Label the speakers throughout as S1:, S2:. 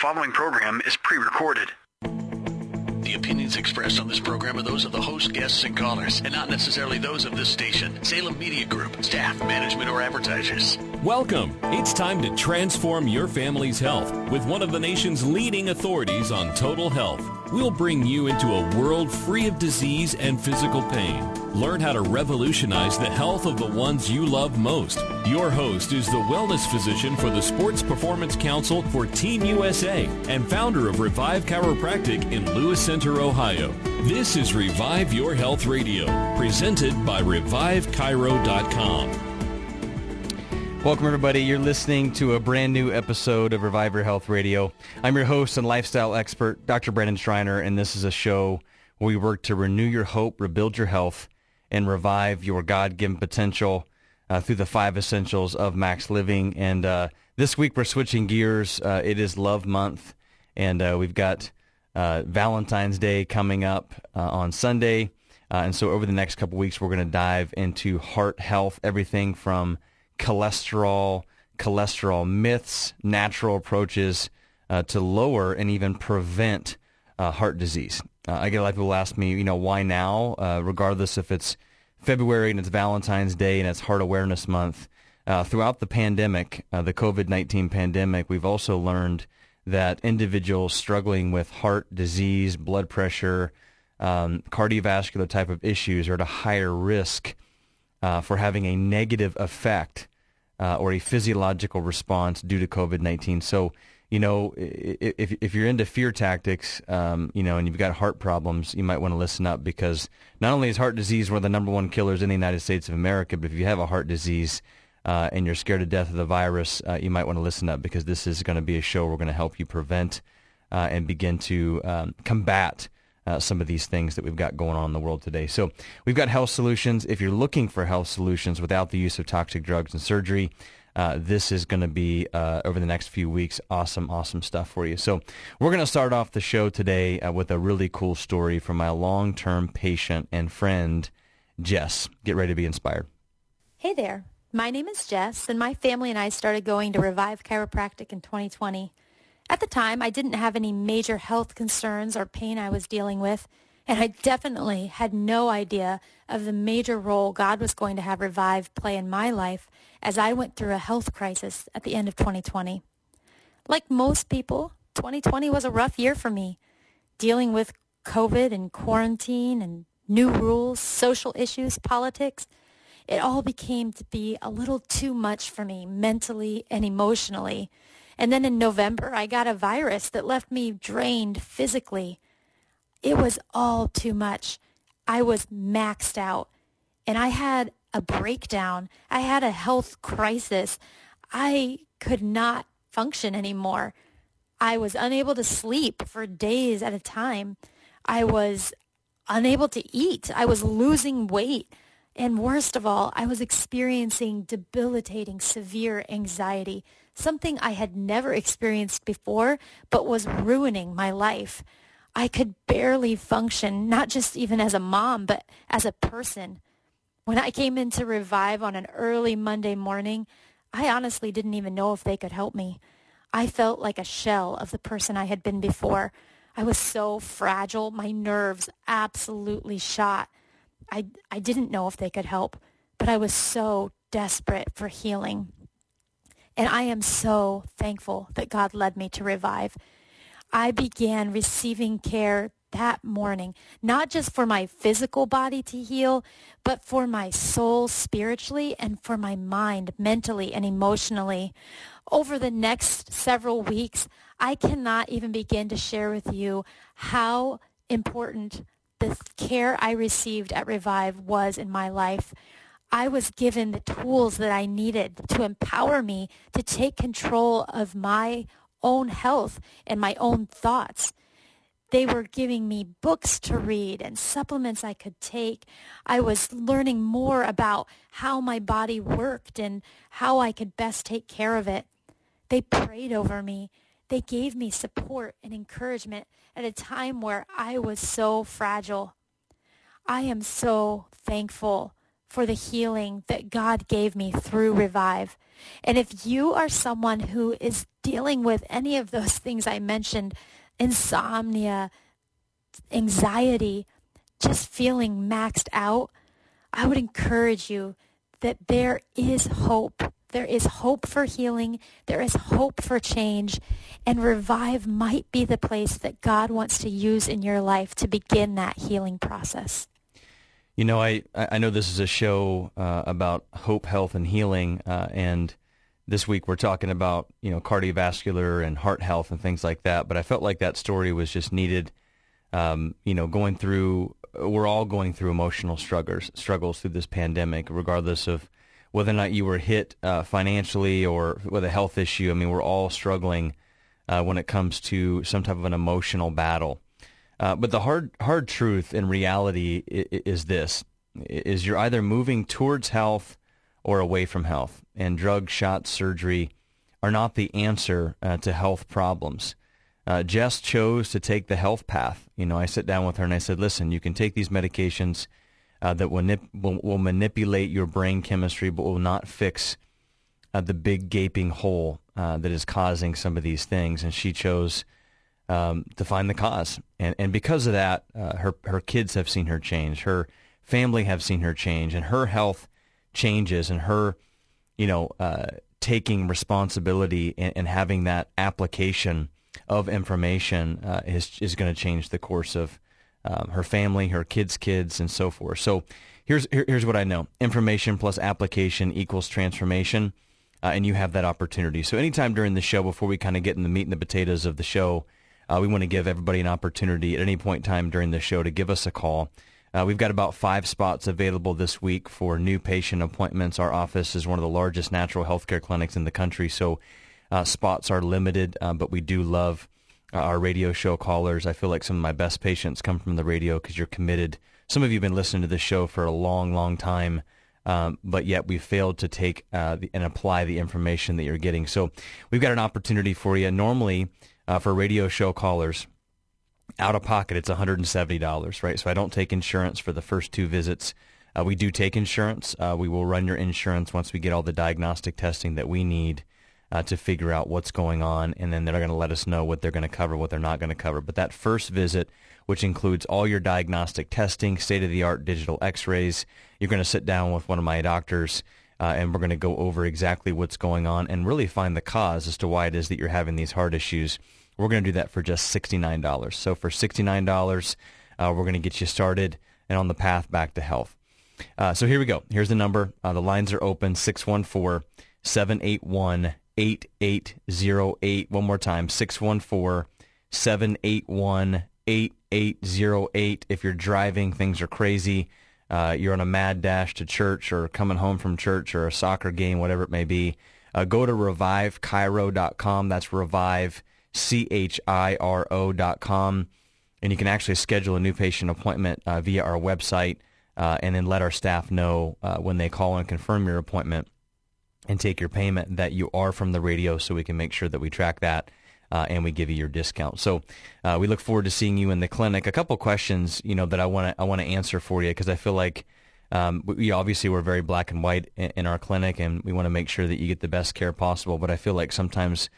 S1: following program is pre-recorded.
S2: The opinions expressed on this program are those of the host, guests, and callers, and not necessarily those of this station, Salem Media Group, staff, management, or advertisers.
S3: Welcome. It's time to transform your family's health with one of the nation's leading authorities on total health. We'll bring you into a world free of disease and physical pain. Learn how to revolutionize the health of the ones you love most. Your host is the wellness physician for the Sports Performance Council for Team USA and founder of Revive Chiropractic in Lewis Center, Ohio. This is Revive Your Health Radio, presented by ReviveChiro.com.
S4: Welcome, everybody. You're listening to a brand new episode of Revive Your Health Radio. I'm your host and lifestyle expert, Dr. Brandon Schreiner, and this is a show where we work to renew your hope, rebuild your health, and revive your God-given potential uh, through the five essentials of max living. And uh, this week we're switching gears. Uh, it is Love Month, and uh, we've got uh, Valentine's Day coming up uh, on Sunday. and so over the next couple weeks, we're going to dive into heart health, everything from cholesterol, cholesterol myths, natural approaches uh, to lower and even prevent uh, heart disease. Uh, I get a lot of people ask me, you know, why now, uh, regardless if it's February and it's Valentine's Day and it's Heart Awareness Month. Uh, throughout the pandemic, uh, the COVID-19 pandemic, we've also learned that individuals struggling with heart disease, blood pressure, um, cardiovascular type of issues are at a higher risk for having a negative effect uh, or a physiological response due to COVID-19. So, you know, if, if you're into fear tactics, um, you know, and you've got heart problems, you might want to listen up because not only is heart disease one of the number one killers in the United States of America, but if you have a heart disease uh, and you're scared to death of the virus, uh, you might want to listen up because this is going to be a show we're going to help you prevent uh, and begin to um, combat uh, some of these things that we've got going on in the world today. So we've got health solutions. If you're looking for health solutions without the use of toxic drugs and surgery, uh, this is going to be uh, over the next few weeks awesome, awesome stuff for you. So we're going to start off the show today uh, with a really cool story from my long-term patient and friend, Jess. Get ready to be inspired.
S5: Hey there. My name is Jess, and my family and I started going to Revive Chiropractic in 2020. At the time, I didn't have any major health concerns or pain I was dealing with, and I definitely had no idea of the major role God was going to have Revive play in my life as I went through a health crisis at the end of 2020. Like most people, 2020 was a rough year for me, dealing with COVID and quarantine and new rules, social issues, politics. It all became to be a little too much for me mentally and emotionally. And then in November, I got a virus that left me drained physically. It was all too much. I was maxed out and I had a breakdown. I had a health crisis. I could not function anymore. I was unable to sleep for days at a time. I was unable to eat. I was losing weight. And worst of all, I was experiencing debilitating severe anxiety something I had never experienced before, but was ruining my life. I could barely function, not just even as a mom, but as a person. When I came in to Revive on an early Monday morning, I honestly didn't even know if they could help me. I felt like a shell of the person I had been before. I was so fragile, my nerves absolutely shot. I, I didn't know if they could help, but I was so desperate for healing. And I am so thankful that God led me to revive. I began receiving care that morning, not just for my physical body to heal, but for my soul spiritually and for my mind mentally and emotionally. Over the next several weeks, I cannot even begin to share with you how important the care I received at Revive was in my life. I was given the tools that I needed to empower me to take control of my own health and my own thoughts. They were giving me books to read and supplements I could take. I was learning more about how my body worked and how I could best take care of it. They prayed over me. They gave me support and encouragement at a time where I was so fragile. I am so thankful for the healing that God gave me through Revive. And if you are someone who is dealing with any of those things I mentioned, insomnia, anxiety, just feeling maxed out, I would encourage you that there is hope. There is hope for healing. There is hope for change. And Revive might be the place that God wants to use in your life to begin that healing process.
S4: You know, I, I know this is a show uh, about hope, health, and healing. Uh, and this week we're talking about, you know, cardiovascular and heart health and things like that. But I felt like that story was just needed. Um, you know, going through, we're all going through emotional struggles, struggles through this pandemic, regardless of whether or not you were hit uh, financially or with a health issue. I mean, we're all struggling uh, when it comes to some type of an emotional battle. Uh, but the hard hard truth in reality is this: is you're either moving towards health or away from health, and drug, shots, surgery are not the answer uh, to health problems. Uh, Jess chose to take the health path. You know, I sit down with her and I said, "Listen, you can take these medications." uh, that will, nip, will, will, manipulate your brain chemistry, but will not fix uh, the big gaping hole that is causing some of these things. And she chose um, to find the cause, and and because of that, uh, her her kids have seen her change, her family have seen her change, and her health changes, and her, you know, uh, taking responsibility and, and, having that application of information uh, is is going to change the course of um, her family, her kids' kids, and so forth. So here's here, here's what I know: information plus application equals transformation, uh, and you have that opportunity. So anytime during the show, before we kind of get in the meat and the potatoes of the show, uh, we want to give everybody an opportunity at any point in time during the show to give us a call. Uh, we've got about five spots available this week for new patient appointments. Our office is one of the largest natural health care clinics in the country, so uh, spots are limited, uh, but we do love uh, our radio show callers. I feel like some of my best patients come from the radio because you're committed. Some of you have been listening to this show for a long, long time, um, but yet we failed to take uh, the, and apply the information that you're getting. So we've got an opportunity for you. Normally, uh, for radio show callers, out of pocket, it's $170, right? So I don't take insurance for the first two visits. Uh, we do take insurance. Uh, we will run your insurance once we get all the diagnostic testing that we need uh, to figure out what's going on, and then they're going to let us know what they're going to cover, what they're not going to cover. But that first visit, which includes all your diagnostic testing, state-of-the-art digital X-rays, you're going to sit down with one of my doctors, uh, and we're going to go over exactly what's going on and really find the cause as to why it is that you're having these heart issues. We're going to do that for just $69. So for $69, uh, we're going to get you started and on the path back to health. Uh, so here we go. Here's the number. Uh, the lines are open, 614 781 8808. One more time, 614 781 8808. If you're driving, things are crazy. Uh, you're on a mad dash to church or coming home from church or a soccer game, whatever it may be, uh, go to revivechiro.com. That's revive, C-H-I-R-O dot com. And you can actually schedule a new patient appointment uh, via our website uh, and then let our staff know uh, when they call and confirm your appointment and take your payment that you are from the radio so we can make sure that we track that uh, and we give you your discount. So uh, we look forward to seeing you in the clinic. A couple questions, you know, that I want to I want to answer for you because I feel like um, we obviously we're very black and white in, in our clinic, and we want to make sure that you get the best care possible. But I feel like sometimes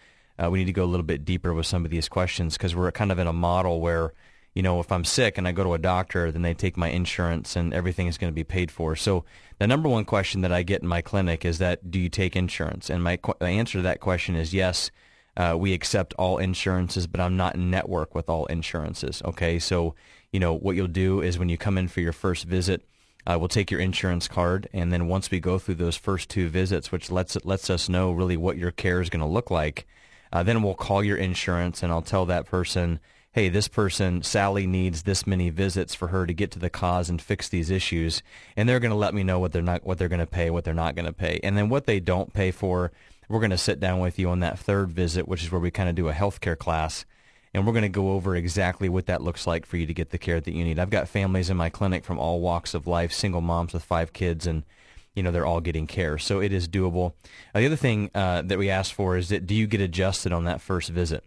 S4: uh, we need to go a little bit deeper with some of these questions because we're kind of in a model where you know, if I'm sick and I go to a doctor, then they take my insurance and everything is going to be paid for. So the number one question that I get in my clinic is that, do you take insurance? And my, my answer to that question is yes. Uh, we accept all insurances, but I'm not in network with all insurances. Okay, so you know what you'll do is when you come in for your first visit, uh, we'll take your insurance card, and then once we go through those first two visits, which lets lets us know really what your care is going to look like, uh, then we'll call your insurance, and I'll tell that person hey, this person, Sally, needs this many visits for her to get to the cause and fix these issues, and they're going to let me know what they're not, what they're going to pay, what they're not going to pay, and then what they don't pay for, we're going to sit down with you on that third visit, which is where we kind of do a healthcare class, and we're going to go over exactly what that looks like for you to get the care that you need. I've got families in my clinic from all walks of life, single moms with five kids, and you know they're all getting care, so it is doable. Uh, the other thing uh, that we ask for is that do you get adjusted on that first visit?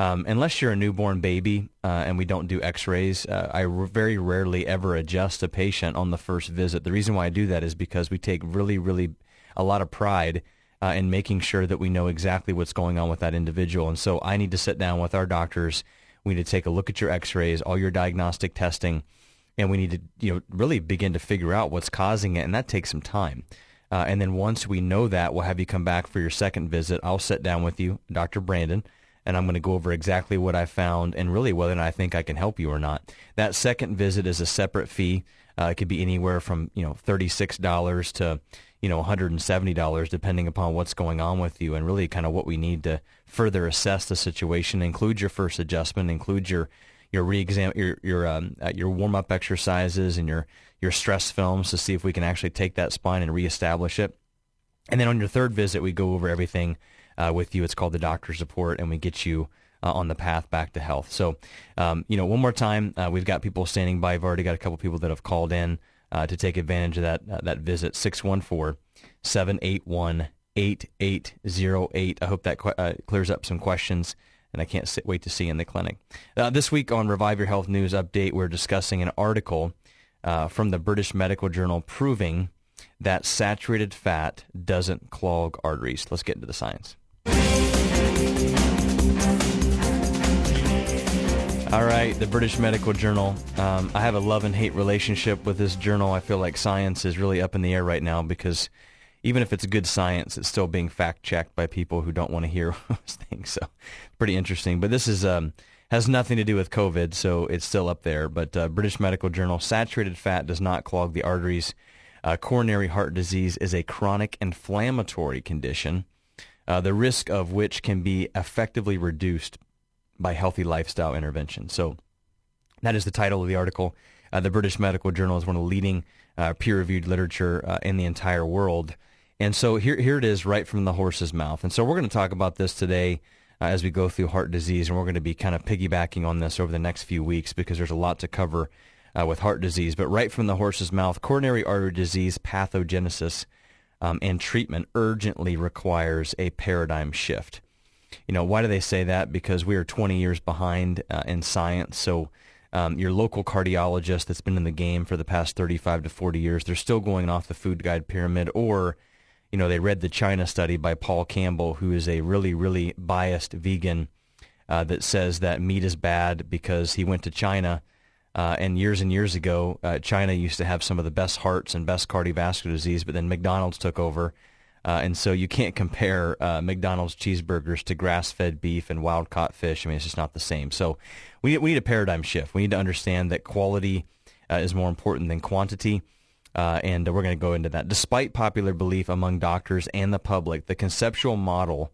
S4: um, unless you're a newborn baby uh, and we don't do X-rays, uh, I r- very rarely ever adjust a patient on the first visit. The reason why I do that is because we take really, really a lot of pride uh, in making sure that we know exactly what's going on with that individual. And so I need to sit down with our doctors. We need to take a look at your X-rays, all your diagnostic testing, and we need to you know really begin to figure out what's causing it, and that takes some time. Uh, and then once we know that, we'll have you come back for your second visit. I'll sit down with you, Dr. Brandon, and I'm going to go over exactly what I found and really whether or not I think I can help you or not. That second visit is a separate fee. Uh, it could be anywhere from you know $36 to you know $170 depending upon what's going on with you and really kind of what we need to further assess the situation. Include your first adjustment, include your your re-exam your your um, uh, your warm up exercises and your your stress films to see if we can actually take that spine and reestablish it. And then on your third visit, we go over everything uh, with you. It's called the doctor's report, and we get you uh, on the path back to health. So, um, you know, one more time, uh, we've got people standing by. I've already got a couple people that have called in uh, to take advantage of that uh, that visit. 614-781-8808. I hope that qu- clears up some questions and I can't sit, wait to see in the clinic. Uh, this week on Revive Your Health News Update, we're discussing an article uh, from the British Medical Journal proving that saturated fat doesn't clog arteries. Let's get into the science. All right, the British Medical Journal. Um, I have a love and hate relationship with this journal. I feel like science is really up in the air right now because even if it's good science, it's still being fact checked by people who don't want to hear those things. So, pretty interesting. But this is um, has nothing to do with COVID, so it's still up there. But uh, British Medical Journal: saturated fat does not clog the arteries. Uh, coronary heart disease is a chronic inflammatory condition, uh, the risk of which can be effectively reduced by healthy lifestyle intervention. So, that is the title of the article. Uh, the British Medical Journal is one of the leading uh, peer-reviewed literature uh, in the entire world. And so here, here it is right from the horse's mouth. And so we're going to talk about this today uh, as we go through heart disease, and we're going to be kind of piggybacking on this over the next few weeks because there's a lot to cover uh, with heart disease. But right from the horse's mouth, coronary artery disease pathogenesis um, and treatment urgently requires a paradigm shift. You know, why do they say that? Because we are 20 years behind uh, in science. So um, your local cardiologist that's been in the game for the past 35 to 40 years, they're still going off the food guide pyramid or – you know, they read the China study by Paul Campbell, who is a really, really biased vegan uh, that says that meat is bad because he went to China. Uh, and years and years ago, uh, China used to have some of the best hearts and best cardiovascular disease, but then McDonald's took over. Uh, and so you can't compare uh, McDonald's cheeseburgers to grass-fed beef and wild-caught fish. I mean, it's just not the same. So we, we need a paradigm shift. We need to understand that quality uh, is more important than quantity. Uh, and we're going to go into that. Despite popular belief among doctors and the public, the conceptual model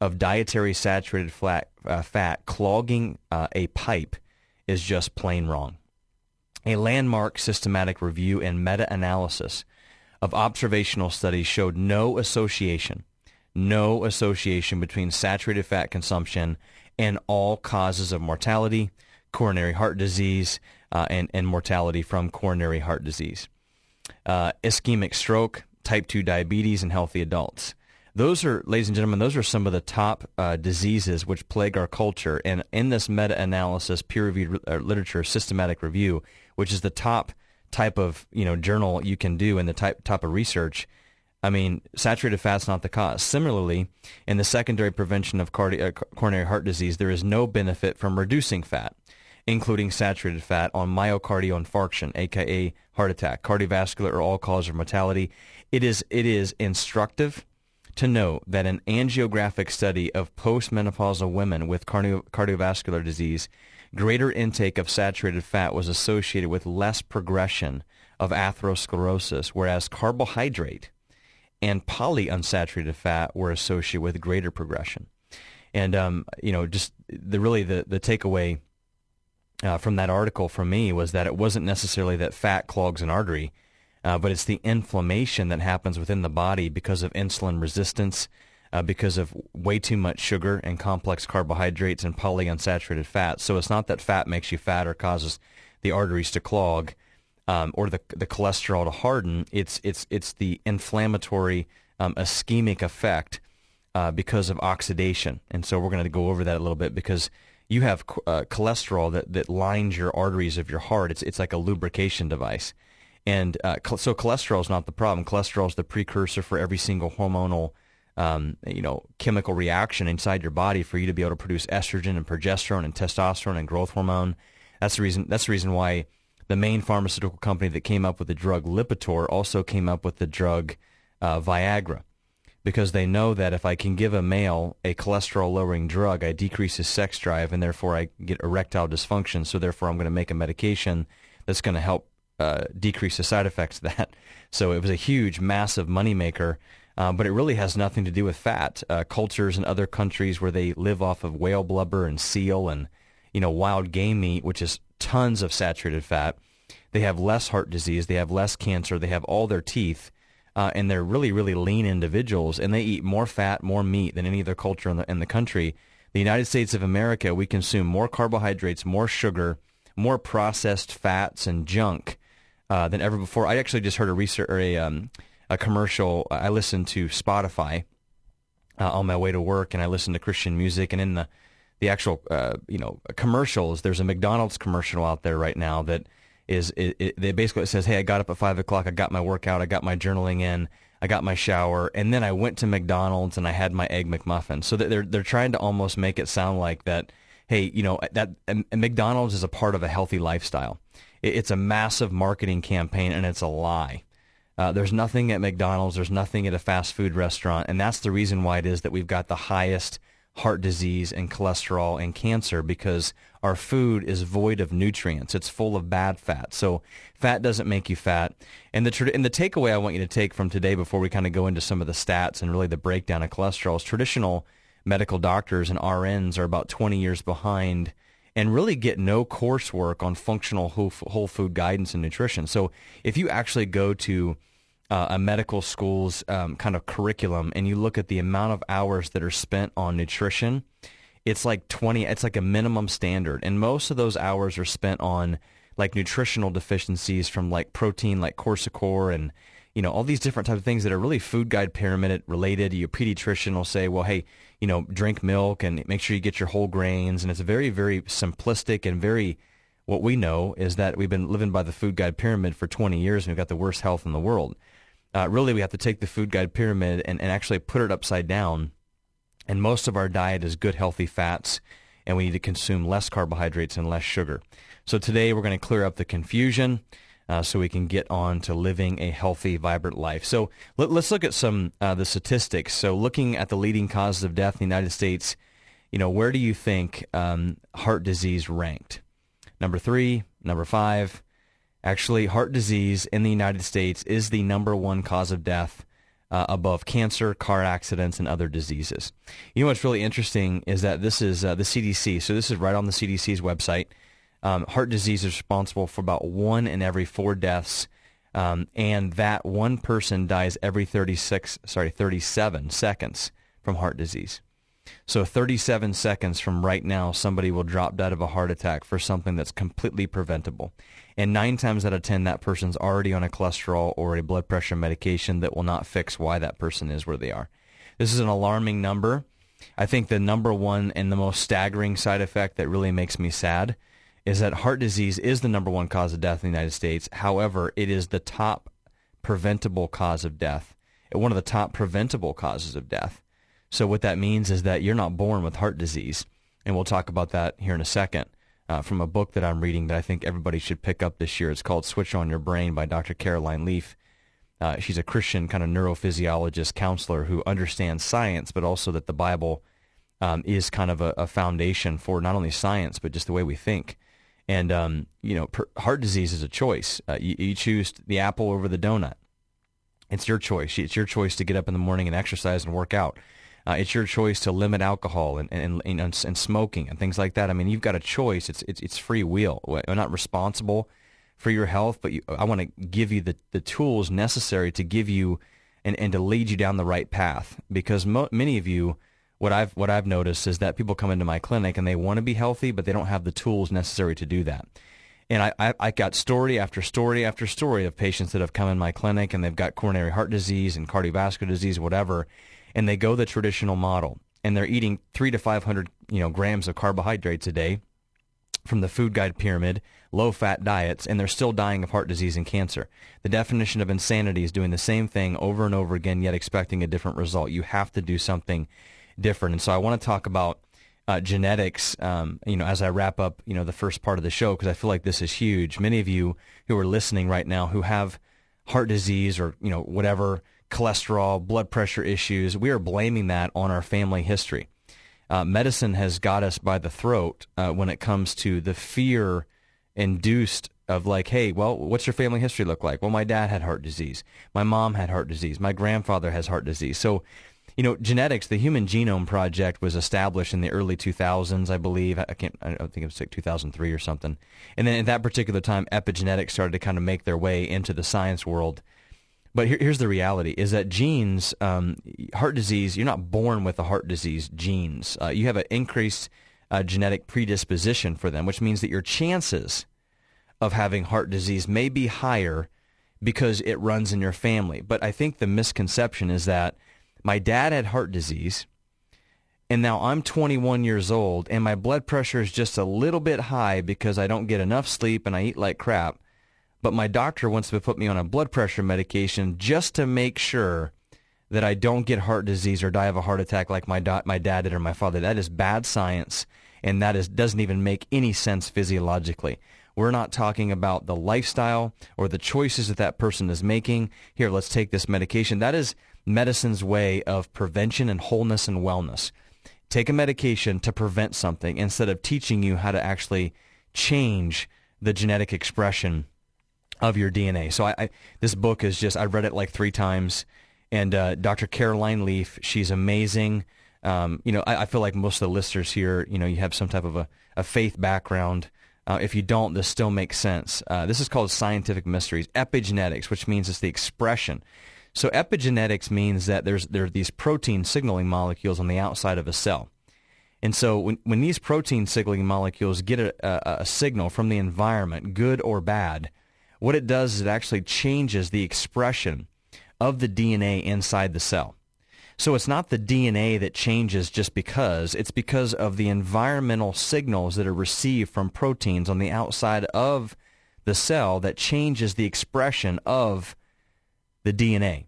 S4: of dietary saturated flat, uh, fat clogging uh, a pipe is just plain wrong. A landmark systematic review and meta-analysis of observational studies showed no association, no association between saturated fat consumption and all causes of mortality, coronary heart disease, uh, and, and mortality from coronary heart disease uh, ischemic stroke, type 2 diabetes in healthy adults. Those are, ladies and gentlemen, those are some of the top uh, diseases which plague our culture. And in this meta-analysis, peer-reviewed uh, literature, systematic review, which is the top type of you know journal you can do and the type type of research, I mean, saturated fat's not the cause. Similarly, in the secondary prevention of cardi- uh, coronary heart disease, there is no benefit from reducing fat including saturated fat, on myocardial infarction, aka heart attack, cardiovascular, or all cause of mortality. It is it is instructive to note that an angiographic study of postmenopausal women with cardio- cardiovascular disease, greater intake of saturated fat was associated with less progression of atherosclerosis, whereas carbohydrate and polyunsaturated fat were associated with greater progression. And um, you know, just the really the the takeaway uh, from that article from me was that it wasn't necessarily that fat clogs an artery, uh, but it's the inflammation that happens within the body because of insulin resistance, uh, because of way too much sugar and complex carbohydrates and polyunsaturated fats. So it's not that fat makes you fat or causes the arteries to clog um, or the the cholesterol to harden. It's it's it's the inflammatory um, ischemic effect uh, because of oxidation. And so we're going to go over that a little bit because you have uh, cholesterol that, that lines your arteries of your heart. It's, it's like a lubrication device. And uh, so cholesterol is not the problem. Cholesterol is the precursor for every single hormonal, um, you know, chemical reaction inside your body for you to be able to produce estrogen and progesterone and testosterone and growth hormone. That's the reason. That's the reason why the main pharmaceutical company that came up with the drug Lipitor also came up with the drug uh, Viagra, because they know that if I can give a male a cholesterol lowering drug, I decrease his sex drive and therefore I get erectile dysfunction. So therefore, I'm going to make a medication that's going to help uh, decrease the side effects of that. So it was a huge, massive moneymaker. Uh, but it really has nothing to do with fat. Uh, cultures in other countries where they live off of whale blubber and seal and you know wild game meat, which is tons of saturated fat, they have less heart disease, they have less cancer, they have all their teeth, uh, and they're really really lean individuals, and they eat more fat, more meat than any other culture in the in the country. The United States of America, we consume more carbohydrates, more sugar, more processed fats and junk uh, than ever before. I actually just heard a research or a um, a commercial. I listened to Spotify uh, on my way to work, and I listened to Christian music. And in the the actual uh, you know commercials, there's a McDonald's commercial out there right now that is it, it, they basically says, "Hey, I got up at five o'clock. I got my workout. I got my journaling in." I got my shower, and then I went to McDonald's and I had my egg McMuffin. So they're they're trying to almost make it sound like that. Hey, you know that McDonald's is a part of a healthy lifestyle. It's a massive marketing campaign, and it's a lie. Uh, there's nothing at McDonald's. There's nothing at a fast food restaurant, and that's the reason why it is that we've got the highest heart disease and cholesterol and cancer because our food is void of nutrients. It's full of bad fat. So fat doesn't make you fat. And the and the takeaway I want you to take from today before we kind of go into some of the stats and really the breakdown of cholesterol is traditional medical doctors and RNs are about 20 years behind and really get no coursework on functional whole food guidance and nutrition. So if you actually go to uh, a medical school's um, kind of curriculum and you look at the amount of hours that are spent on nutrition, it's like 20, it's like a minimum standard. And most of those hours are spent on like nutritional deficiencies from like protein, like kwashiorkor and you know all these different types of things that are really food guide pyramid related. Your pediatrician will say, well, hey, you know, drink milk and make sure you get your whole grains. And it's very, very simplistic and very, what we know is that we've been living by the food guide pyramid for 20 years and we've got the worst health in the world. Uh, really, we have to take the food guide pyramid and, and actually put it upside down. And most of our diet is good, healthy fats, and we need to consume less carbohydrates and less sugar. So today we're going to clear up the confusion uh, so we can get on to living a healthy, vibrant life. So let, us look at some uh, the statistics. So looking at the leading causes of death in the United States, you know, where do you think um, heart disease ranked? Number three, number five. Actually, heart disease in the United States is the number one cause of death uh, above cancer, car accidents, and other diseases. You know what's really interesting is that this is uh, the CDC. So this is right on the CDC's website. Um, heart disease is responsible for about one in every four deaths, um, and that one person dies every 36, sorry, 37 seconds from heart disease. So 37 seconds from right now, somebody will drop dead of a heart attack for something that's completely preventable. And nine times out of 10, that person's already on a cholesterol or a blood pressure medication that will not fix why that person is where they are. This is an alarming number. I think the number one and the most staggering side effect that really makes me sad is that heart disease is the number one cause of death in the United States. However, it is the top preventable cause of death, one of the top preventable causes of death. So what that means is that you're not born with heart disease, and we'll talk about that here in a second. Uh, from a book that I'm reading that I think everybody should pick up this year. It's called Switch on Your Brain by Dr. Caroline Leaf. Uh, she's a Christian kind of neurophysiologist counselor who understands science, but also that the Bible um, is kind of a, a, foundation for not only science but just the way we think. And um, you know, per, heart disease is a choice. Uh, you, you, choose the apple over the donut. It's your choice. It's your choice to get up in the morning and exercise and work out. Uh, it's your choice to limit alcohol and and, and, and smoking and things like that. I mean, you've got a choice. It's it's, it's free will. I'm not responsible for your health, but you, I want to give you the, the tools necessary to give you and, and to lead you down the right path. Because mo- many of you what I've what I've noticed is that people come into my clinic and they want to be healthy, but they don't have the tools necessary to do that. And I, I, I got story after story after story of patients that have come in my clinic and they've got coronary heart disease and cardiovascular disease, whatever. And they go the traditional model and they're eating three to 500 you know, grams of carbohydrates a day from the food guide pyramid, low fat diets, and they're still dying of heart disease and cancer. The definition of insanity is doing the same thing over and over again, yet expecting a different result. You have to do something different. And so I want to talk about uh, genetics, um, you know, as I wrap up, you know, the first part of the show, because I feel like this is huge. Many of you who are listening right now who have heart disease or, you know, whatever, cholesterol, blood pressure issues, we are blaming that on our family history. Uh, medicine has got us by the throat uh, when it comes to the fear induced of like, hey, well, what's your family history look like? Well, my dad had heart disease. My mom had heart disease. My grandfather has heart disease. So you know, genetics, the Human Genome Project was established in the early 2000s, I believe. I can't, I don't think it was like 2003 or something. And then at that particular time, epigenetics started to kind of make their way into the science world. But here, here's the reality: is that genes, um, heart disease, you're not born with a heart disease genes. Uh, you have an increased uh, genetic predisposition for them, which means that your chances of having heart disease may be higher because it runs in your family. But I think the misconception is that my dad had heart disease, and now I'm 21 years old, and my blood pressure is just a little bit high because I don't get enough sleep and I eat like crap. But my doctor wants to put me on a blood pressure medication just to make sure that I don't get heart disease or die of a heart attack like my, do- my dad did or my father. That is bad science, and that is doesn't even make any sense physiologically. We're not talking about the lifestyle or the choices that that person is making. Here, let's take this medication. That is medicine's way of prevention and wholeness and wellness. Take a medication to prevent something instead of teaching you how to actually change the genetic expression of your DNA. So I, I this book is just I read it like three times, and uh, Dr. Caroline Leaf, she's amazing. Um, you know, I, I, feel like most of the listeners here, you know, you have some type of a, a faith background. Uh, if you don't, this still makes sense. Uh, this is called scientific mysteries, epigenetics, which means it's the expression. So epigenetics means that there's there are these protein signaling molecules on the outside of a cell. And so when, when these protein signaling molecules get a, a, a signal from the environment, good or bad, what it does is it actually changes the expression of the DNA inside the cell. So it's not the DNA that changes just because, it's because of the environmental signals that are received from proteins on the outside of the cell that changes the expression of the DNA.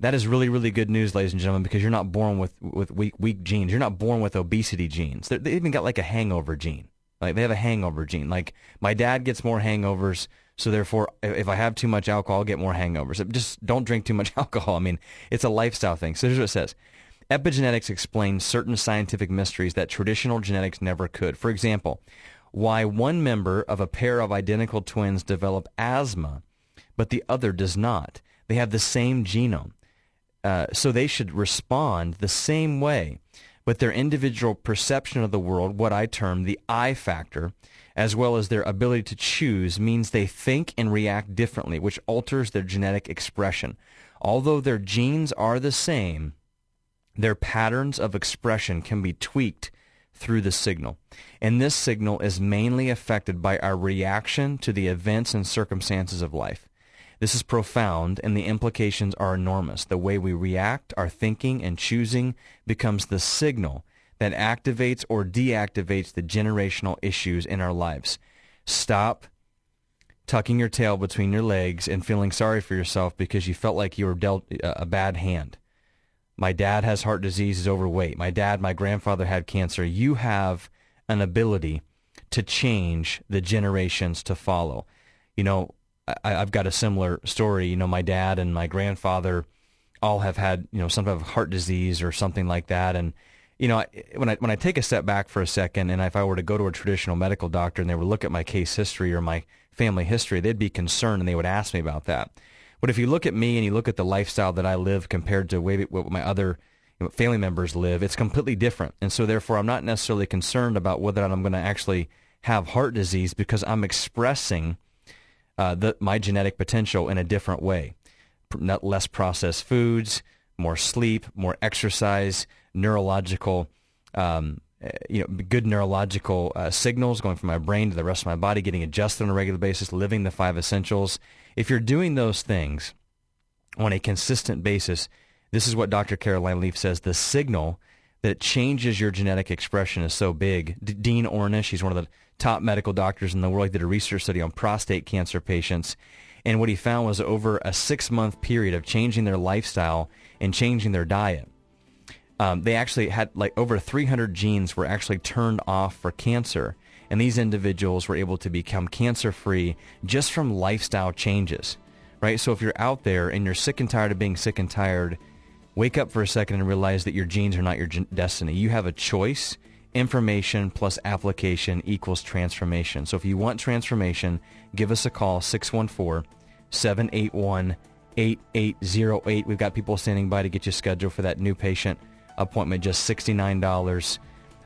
S4: That is really, really good news, ladies and gentlemen, because you're not born with, with weak, weak genes. You're not born with obesity genes. They're, they even got like a hangover gene. Like they have a hangover gene. Like my dad gets more hangovers, so therefore, if I have too much alcohol, I'll get more hangovers. Just don't drink too much alcohol. I mean, it's a lifestyle thing. So here's what it says. Epigenetics explains certain scientific mysteries that traditional genetics never could. For example, why one member of a pair of identical twins develop asthma, but the other does not. They have the same genome. Uh, so they should respond the same way. But their individual perception of the world, what I term the I factor, as well as their ability to choose, means they think and react differently, which alters their genetic expression. Although their genes are the same, their patterns of expression can be tweaked through the signal. And this signal is mainly affected by our reaction to the events and circumstances of life. This is profound, and the implications are enormous. The way we react, our thinking, and choosing becomes the signal that activates or deactivates the generational issues in our lives. Stop tucking your tail between your legs and feeling sorry for yourself because you felt like you were dealt uh, a bad hand. My dad has heart disease, is overweight. My dad, my grandfather had cancer. You have an ability to change the generations to follow. You know, I, have got a similar story. You know, my dad and my grandfather all have had you know some type of heart disease or something like that, and you know when I when I take a step back for a second, and if I were to go to a traditional medical doctor and they would look at my case history or my family history, they'd be concerned and they would ask me about that. But if you look at me and you look at the lifestyle that I live compared to what my other family members live, it's completely different. And so therefore, I'm not necessarily concerned about whether or not I'm going to actually have heart disease because I'm expressing uh, the, my genetic potential in a different way. Not Less processed foods, more sleep, more exercise, neurological, um, eh, you know, good neurological uh, signals going from my brain to the rest of my body, getting adjusted on a regular basis, living the five essentials. If you're doing those things on a consistent basis, This is what Dr. Caroline Leaf says. The signal that changes your genetic expression is so big. D- Dean Ornish, he's one of the top medical doctors in the world, he did a research study on prostate cancer patients. And what he found was over a six month period of changing their lifestyle and changing their diet, um, they actually had like over 300 genes were actually turned off for cancer. And these individuals were able to become cancer free just from lifestyle changes, right? So if you're out there and you're sick and tired of being sick and tired, wake up for a second and realize that your genes are not your gen- destiny. You have a choice. Information plus application equals transformation. So if you want transformation, give us a call 614 781 8808. We've got people standing by to get you scheduled for that new patient appointment, just $69.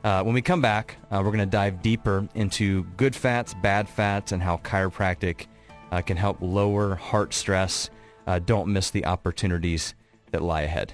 S4: Uh, when we come back, uh, we're going to dive deeper into good fats, bad fats, and how chiropractic uh, can help lower heart stress. Uh, don't miss the opportunities that lie ahead.